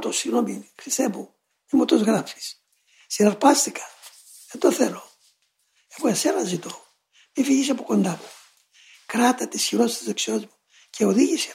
Θάνατο, συγγνώμη, Χριστέ μου, μη μου το γράφεις. Συναρπάστηκα. Δεν το θέλω. Εγώ εσένα ζητώ. Μην φύγεις από κοντά μου. Κράτα τη χειρό της δεξιό μου και οδήγησε.